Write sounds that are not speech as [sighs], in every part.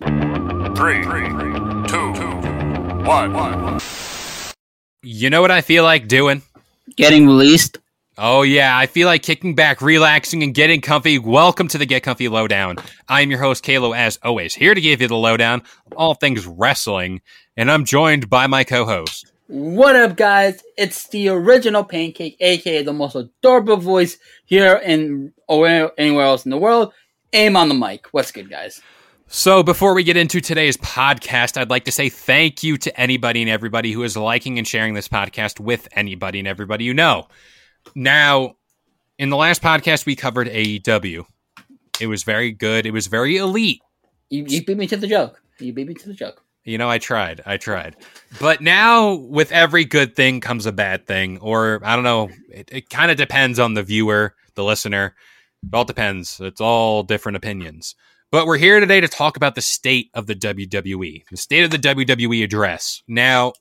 Three, two, one. You know what I feel like doing? Getting released. Oh, yeah. I feel like kicking back, relaxing, and getting comfy. Welcome to the Get Comfy Lowdown. I'm your host, Kalo, as always, here to give you the lowdown, all things wrestling, and I'm joined by my co host. What up, guys? It's the original Pancake, aka the most adorable voice here in or anywhere else in the world. Aim on the mic. What's good, guys? So, before we get into today's podcast, I'd like to say thank you to anybody and everybody who is liking and sharing this podcast with anybody and everybody you know. Now, in the last podcast, we covered AEW. It was very good. It was very elite. You, you beat me to the joke. You beat me to the joke. You know, I tried. I tried. But now, with every good thing comes a bad thing. Or, I don't know. It, it kind of depends on the viewer, the listener. It all depends. It's all different opinions. But we're here today to talk about the state of the WWE, the state of the WWE address. Now,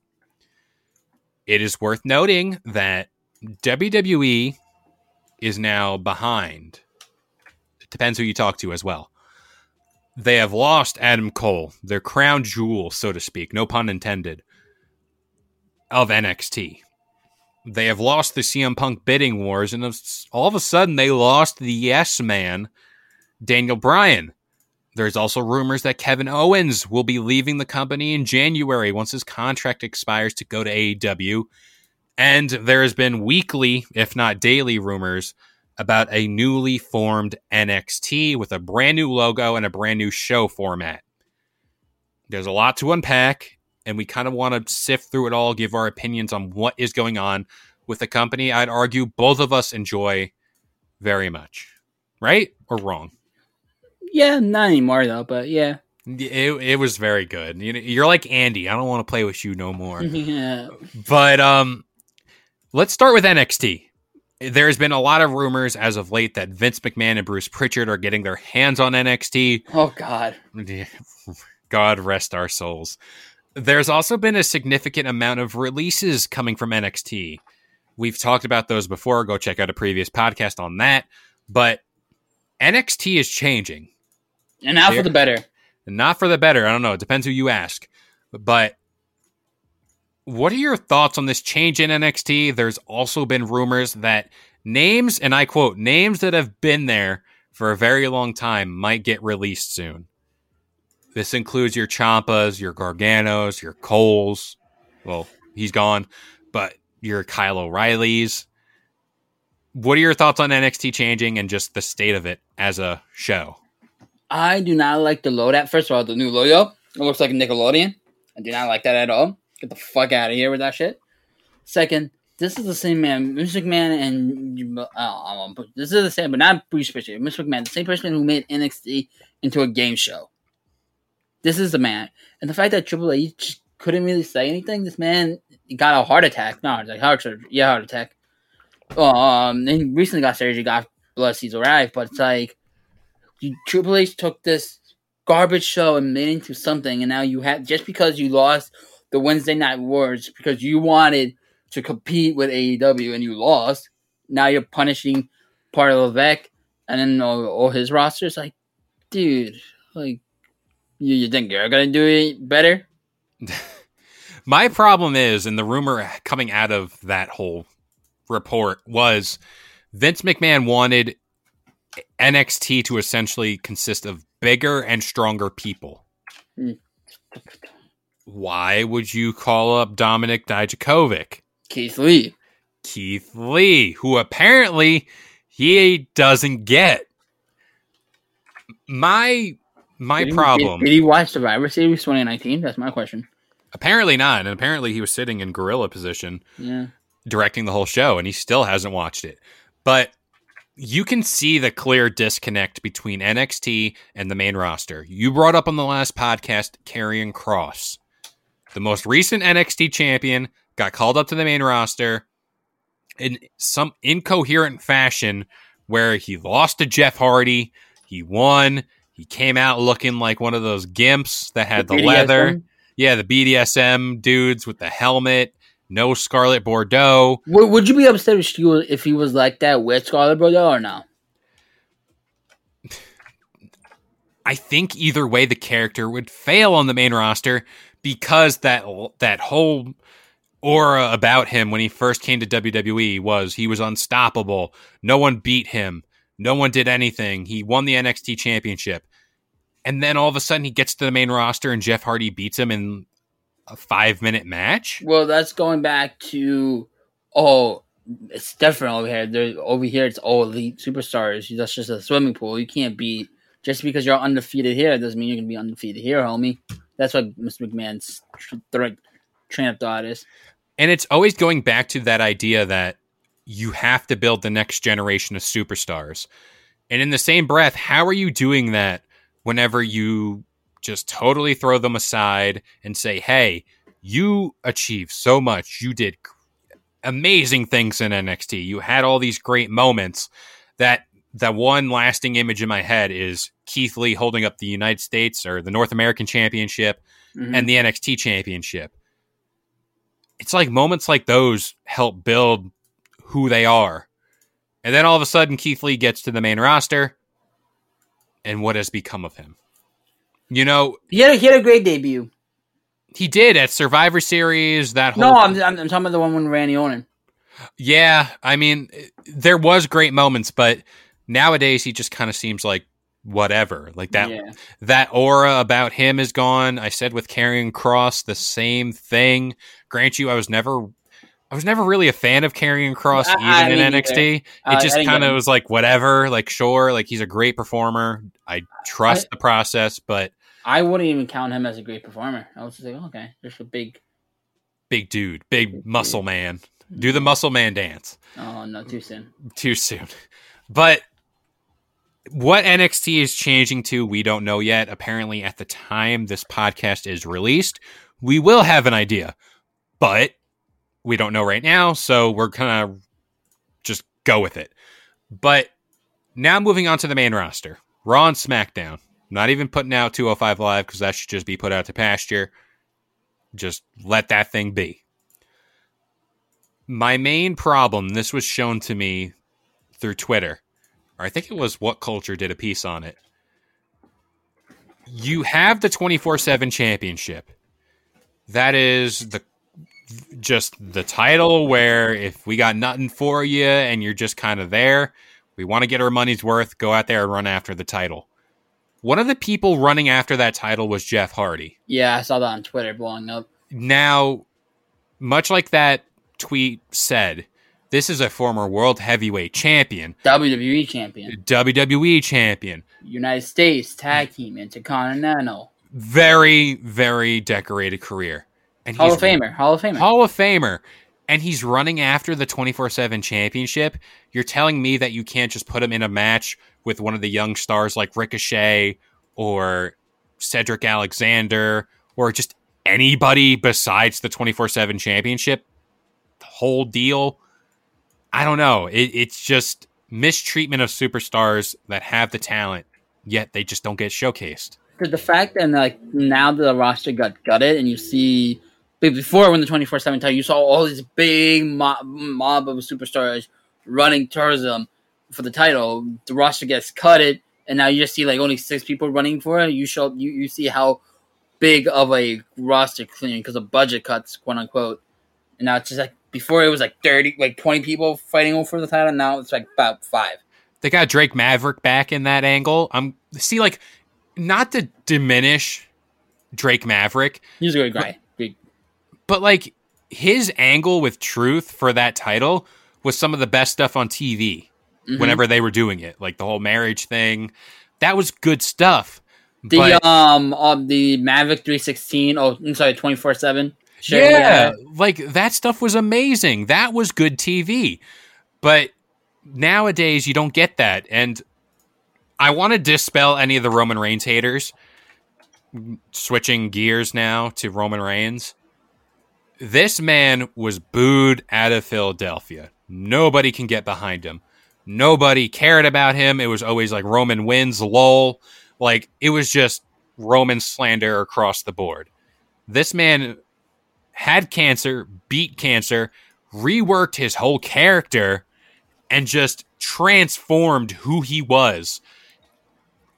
it is worth noting that WWE is now behind. It depends who you talk to as well. They have lost Adam Cole, their crown jewel, so to speak, no pun intended, of NXT. They have lost the CM Punk bidding wars, and all of a sudden they lost the yes man, Daniel Bryan. There's also rumors that Kevin Owens will be leaving the company in January once his contract expires to go to AEW. And there has been weekly, if not daily, rumors about a newly formed NXT with a brand new logo and a brand new show format. There's a lot to unpack, and we kind of want to sift through it all, give our opinions on what is going on with the company. I'd argue both of us enjoy very much. Right or wrong? Yeah, not anymore though, but yeah. It, it was very good. You know, you're like Andy. I don't want to play with you no more. [laughs] yeah. But um let's start with NXT. There's been a lot of rumors as of late that Vince McMahon and Bruce Pritchard are getting their hands on NXT. Oh God. [laughs] God rest our souls. There's also been a significant amount of releases coming from NXT. We've talked about those before. Go check out a previous podcast on that. But NXT is changing. And not for the better. Not for the better. I don't know. It depends who you ask. But what are your thoughts on this change in NXT? There's also been rumors that names, and I quote, names that have been there for a very long time might get released soon. This includes your Ciampas, your Garganos, your Coles. Well, he's gone, but your Kyle O'Reillys. What are your thoughts on NXT changing and just the state of it as a show? I do not like the loadout. First of all, the new logo. It looks like a Nickelodeon. I do not like that at all. Get the fuck out of here with that shit. Second, this is the same man, Vince McMahon, and uh, this is the same, but not Bruce Pritchard. Vince McMahon, the same person who made NXT into a game show. This is the man, and the fact that Triple H couldn't really say anything. This man got a heart attack. No, it's like heart surgery. Yeah, heart attack. Um, and recently got surgery. Got blood. He's alright, but it's like you, Triple H took this garbage show and made it into something, and now you have just because you lost the Wednesday Night Wars because you wanted to compete with AEW and you lost. Now you're punishing part of Levesque and then all, all his rosters. Like, dude, like you, you think you're gonna do it better? [laughs] My problem is, and the rumor coming out of that whole report was Vince McMahon wanted NXT to essentially consist of bigger and stronger people. Mm. Why would you call up Dominik Dijakovic? Keith Lee. Keith Lee, who apparently he doesn't get. My my Did he- problem. Did, did he watch Survivor Series 2019? That's my question. apparently not, and apparently he was sitting in gorilla position Yeah. directing the whole show, and he still hasn't watched it. But you can see the clear disconnect between NXT and the main roster. You brought up on the last podcast Karrion Cross, the most recent NXT champion, got called up to the main roster in some incoherent fashion where he lost to Jeff Hardy, he won, he came out looking like one of those gimps that had the, BDSM? leather. Yeah, the BDSM dudes with the helmet, no Scarlett Bordeaux. Would, would you be upset if he, was, if he was like that with Scarlett Bordeaux or no? [sighs] I think either way the character would fail on the main roster because that that whole aura about him when he first came to WWE was he was unstoppable. No one beat him. No one did anything. He won the NXT championship. And then all of a sudden he gets to the main roster and Jeff Hardy beats him in a 5-minute match. Well, that's going back to oh, it's different over here. There over here, it's all elite superstars. That's just a swimming pool. You can't be just because you're undefeated here doesn't mean you're gonna be undefeated here, homie. That's what Mr. McMahon's tr- thr- train of thought is. And it's always going back to that idea that you have to build the next generation of superstars. And in the same breath, how are you doing that whenever you just totally throw them aside and say, hey, you achieved so much. You did amazing things in NXT. You had all these great moments that the one lasting image in my head is Keith Lee holding up the United States or the North American Championship Mhm. and the NXT Championship. It's like moments like those help build who they are. And then all of a sudden, Keith Lee gets to the main roster, and what has become of him? You know, he had a, he had a great debut. he did at Survivor Series. That whole No, I'm, I'm, I'm talking about the one with Randy Orton. yeah. I mean, there was great moments, but nowadays he just kind of seems like whatever. Like that Yeah. that aura about him is gone. I said with Karrion Cross the same thing. Grant you, I was never, I was never really a fan of Karrion Cross I- I even in NXT. either. Uh, it I just kind of was like whatever. Like sure, like he's a great performer. I trust I- the process, but I wouldn't even count him as a great performer. I was just like, okay, just a big. big dude, big muscle man. Do the muscle man dance. Oh no, too soon. too soon. [laughs] But what NXT is changing to, we don't know yet. Apparently, at the time this podcast is released, we will have an idea, but we don't know right now. So we're gonna just go with it. But now moving on to the main roster Raw and SmackDown. Not even putting out 205 Live because that should just be put out to pasture. Just let that thing be. My main problem, this was shown to me through Twitter, or I think it was WhatCulture did a piece on it. You have the 24 7 championship. That is the just the title where if we got nothing for you and you're just kind of there, we want to get our money's worth, go out there and run after the title. One of the people running after that title was Jeff Hardy. Yeah, I saw that on Twitter blowing up. Now, much like that tweet said, this is a former world heavyweight champion, WWE champion, WWE champion, United States tag team, Intercontinental, very, very decorated career. And Hall he's of Famer, Hall of Famer. Hall of Famer. And he's running after the 24 7 championship. You're telling me that you can't just put him in a match with one of the young stars like Ricochet or Cedric Alexander or just anybody besides the 24 7 championship? The whole deal? I don't know. It, it's just mistreatment of superstars that have the talent, yet they just don't get showcased. the, the fact that like now the roster got gutted and you see before when the 24-7 title you saw all these big mob, mob of superstars running towards them for the title the roster gets cutted and now you just see like only six people running for it you show you, you see how big of a roster clearing because of budget cuts quote unquote and now it's just like before it was like 30 like 20 people fighting over the title now it's like about five They got Drake Maverick back in that angle. I'm see like not to diminish Drake Maverick, He's a good guy. Good. but like his angle with Truth for that title was some of the best stuff on TV Mhm. whenever they were doing it. Like the whole marriage thing, that was good stuff. The but um of the Mavic 316. Oh, I'm sorry, 24 seven. yeah, like that stuff was amazing. That was good TV. But nowadays you don't get that. And I want to dispel any of the Roman Reigns haters. Switching gears now to Roman Reigns. This man was booed out of Philadelphia. Nobody can get behind him. Nobody cared about him. It was always like Roman wins, lol. Like it was just Roman slander across the board. This man had cancer, beat cancer, reworked his whole character, and just transformed who he was.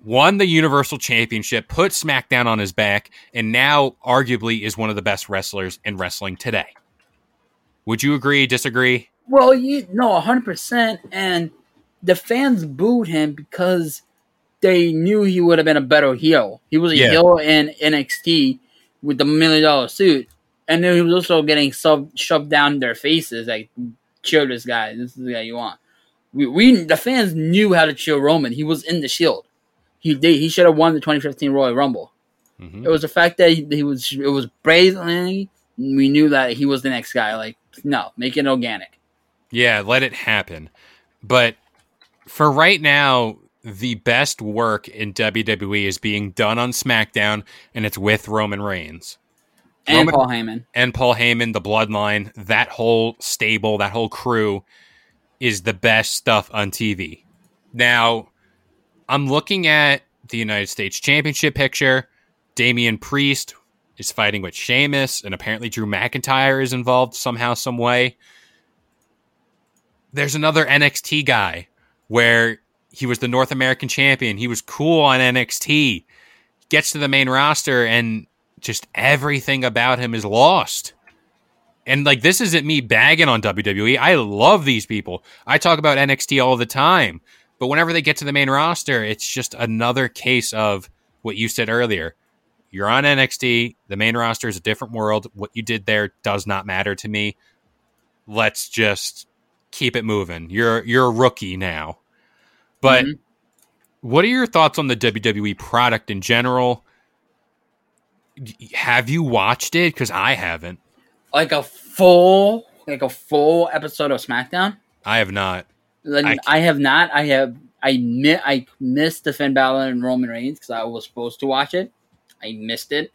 Won the Universal Championship, put SmackDown on his back, and now arguably is one of the best wrestlers in wrestling today. Would you agree, disagree? Well, you no, hundred percent. And the fans booed him because they knew he would have been a better heel. He was a Yeah. heel in NXT with the million dollar suit, and then he was also getting sub, shoved down their faces like, "Cheer this guy. This is the guy you want." We, we the fans knew how to cheer Roman. He was in the Shield. He did. He should have won the 2015 Royal Rumble. Mhm. It was the fact that he, he was. It was brazenly. We knew that he was the next guy. Like, no, make it organic. Yeah, let it happen. But for right now, the best work in WWE is being done on SmackDown, and it's with Roman Reigns. And Roman- Paul Heyman. and Paul Heyman, the Bloodline, that whole stable, that whole crew is the best stuff on TV. Now, I'm looking at the United States Championship picture. Damian Priest is fighting with Sheamus, and apparently Drew McIntyre is involved somehow, some way. There's another NXT guy where he was the North American champion. He was cool on NXT. Gets to the main roster, and just everything about him is lost. And like this isn't me bagging on WWE. I love these people. I talk about NXT all the time. But whenever they get to the main roster, it's just another case of what you said earlier. You're on NXT, the main roster is a different world. What you did there does not matter to me. Let's just keep it moving. You're you're a rookie now. But Mhm. what are your thoughts on the WWE product in general? Have you watched it? Because I haven't. like a full, like a full episode of SmackDown. I have not. Like, I- I, have not. I have. I mi- I missed the Finn Balor and Roman Reigns because I was supposed to watch it. I missed it.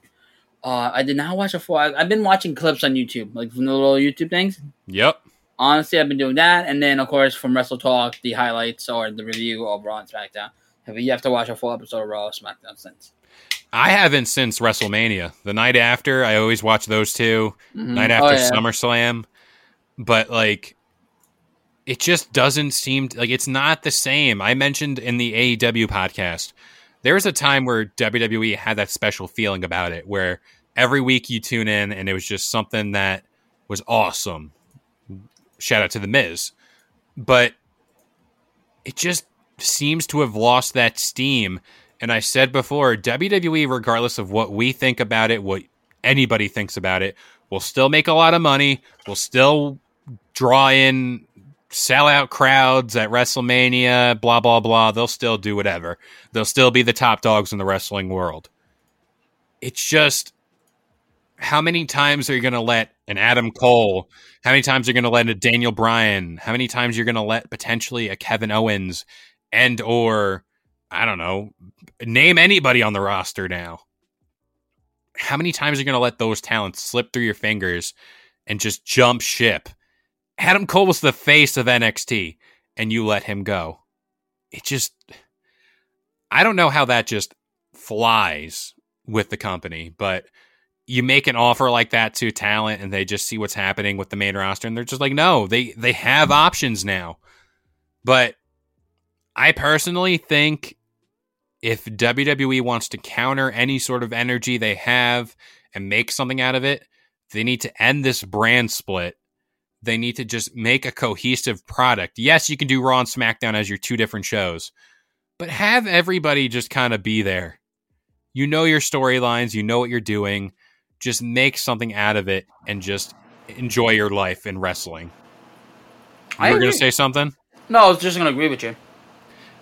Uh, I did not watch a full. I, I've been watching clips on YouTube, like from the little YouTube things. Yep. Honestly, I've been doing that, and then of course from WrestleTalk, the highlights or the review of Raw and SmackDown. Have you have to watch a full episode of Raw or SmackDown since? I haven't since WrestleMania. The night after, I always watch those 2 Mhm. Night Oh, after yeah. SummerSlam. But like it just doesn't seem like it's not the same. I mentioned in the AEW podcast, there was a time where WWE had that special feeling about it where every week you tune in and it was just something that was awesome. Shout out to the Miz. But it just seems to have lost that steam. And I said before, WWE, regardless of what we think about it, what anybody thinks about it, will still make a lot of money, will still draw in sell out crowds at WrestleMania, blah, blah, blah. They'll still do whatever. They'll still be the top dogs in the wrestling world. It's just how many times are you going to let an Adam Cole? How many times are you going to let a Daniel Bryan? How many times you're going to let potentially a Kevin Owens and or I don't know, name anybody on the roster now. How many times are you going to let those talents slip through your fingers and just jump ship? Adam Cole was the face of NXT and you let him go. It just I don't know how that just flies with the company, but you make an offer like that to talent and they just see what's happening with the main roster and they're just like no, they they have options now. But I personally think if WWE wants to counter any sort of energy they have and make something out of it, they need to end this brand split they need to just make a cohesive product. Yes, you can do Raw and SmackDown as your two different shows, but have everybody just kind of be there. You know your storylines, you know what you're doing. Just make something out of it and just enjoy your life in wrestling. You I were going to say something? No, I was just gonna agree with you.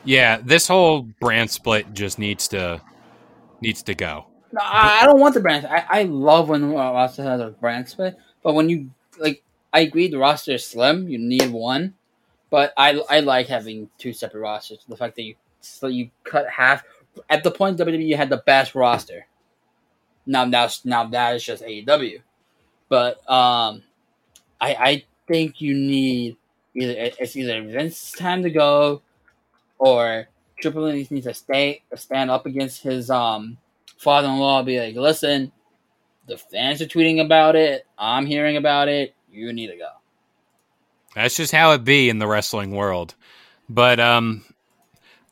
Yeah, this whole brand split just needs to needs to go. No, I, I don't want the brand. I, I love when uh, roster has a brand split, but when you like, I agree the roster is slim. You need one, but I I like having two separate rosters. The fact that you so you cut half at the point WWE had the best roster. Now that's now that is just AEW, but um, I I think you need either it's either Vince's time to go, or Triple H needs to stay stand up against his um father-in-law. Be like, listen, the fans are tweeting about it. I'm hearing about it. You need to go. That's just how it be in the wrestling world. But um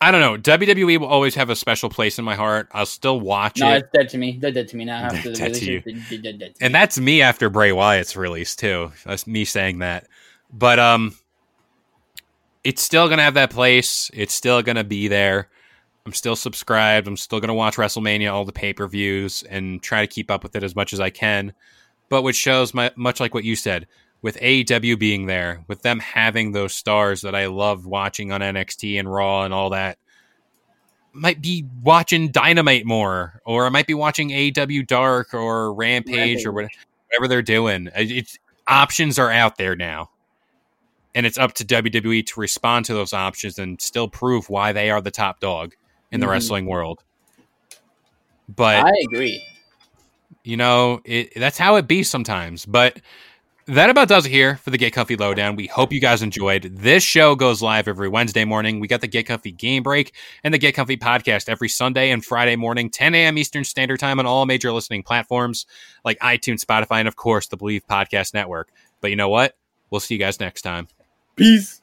I don't know. WWE will always have a special place in my heart. I'll still watch No, it. it's dead to me. They're dead to me now. After the Dead to you. release, dead- dead to And me. that's me after Bray Wyatt's release too. That's me saying that. But um it's still gonna have that place. It's still gonna be there. I'm still subscribed. I'm still gonna watch WrestleMania, all the pay-per-views, and try to keep up with it as much as I can. But which shows my much like what you said, with AEW being there, with them having those stars that I loved watching on NXT and Raw and all that, might be watching Dynamite more, or I might be watching AEW Dark or Rampage, or what- whatever they're doing. It's options are out there now, and it's up to WWE to respond to those options and still prove why they are the top dog in the Mhm. wrestling world. But I agree. you know, it, that's how it be sometimes. But that about does it here for the Get Comfy Lowdown. We hope you guys enjoyed. This show goes live every Wednesday morning. We got the Get Comfy Game Break and the Get Comfy podcast every Sunday and Friday morning, 10 a.m. Eastern Standard Time on all major listening platforms like iTunes, Spotify, and of course the Bleav Podcast Network. But you know what? We'll see you guys next time. Peace.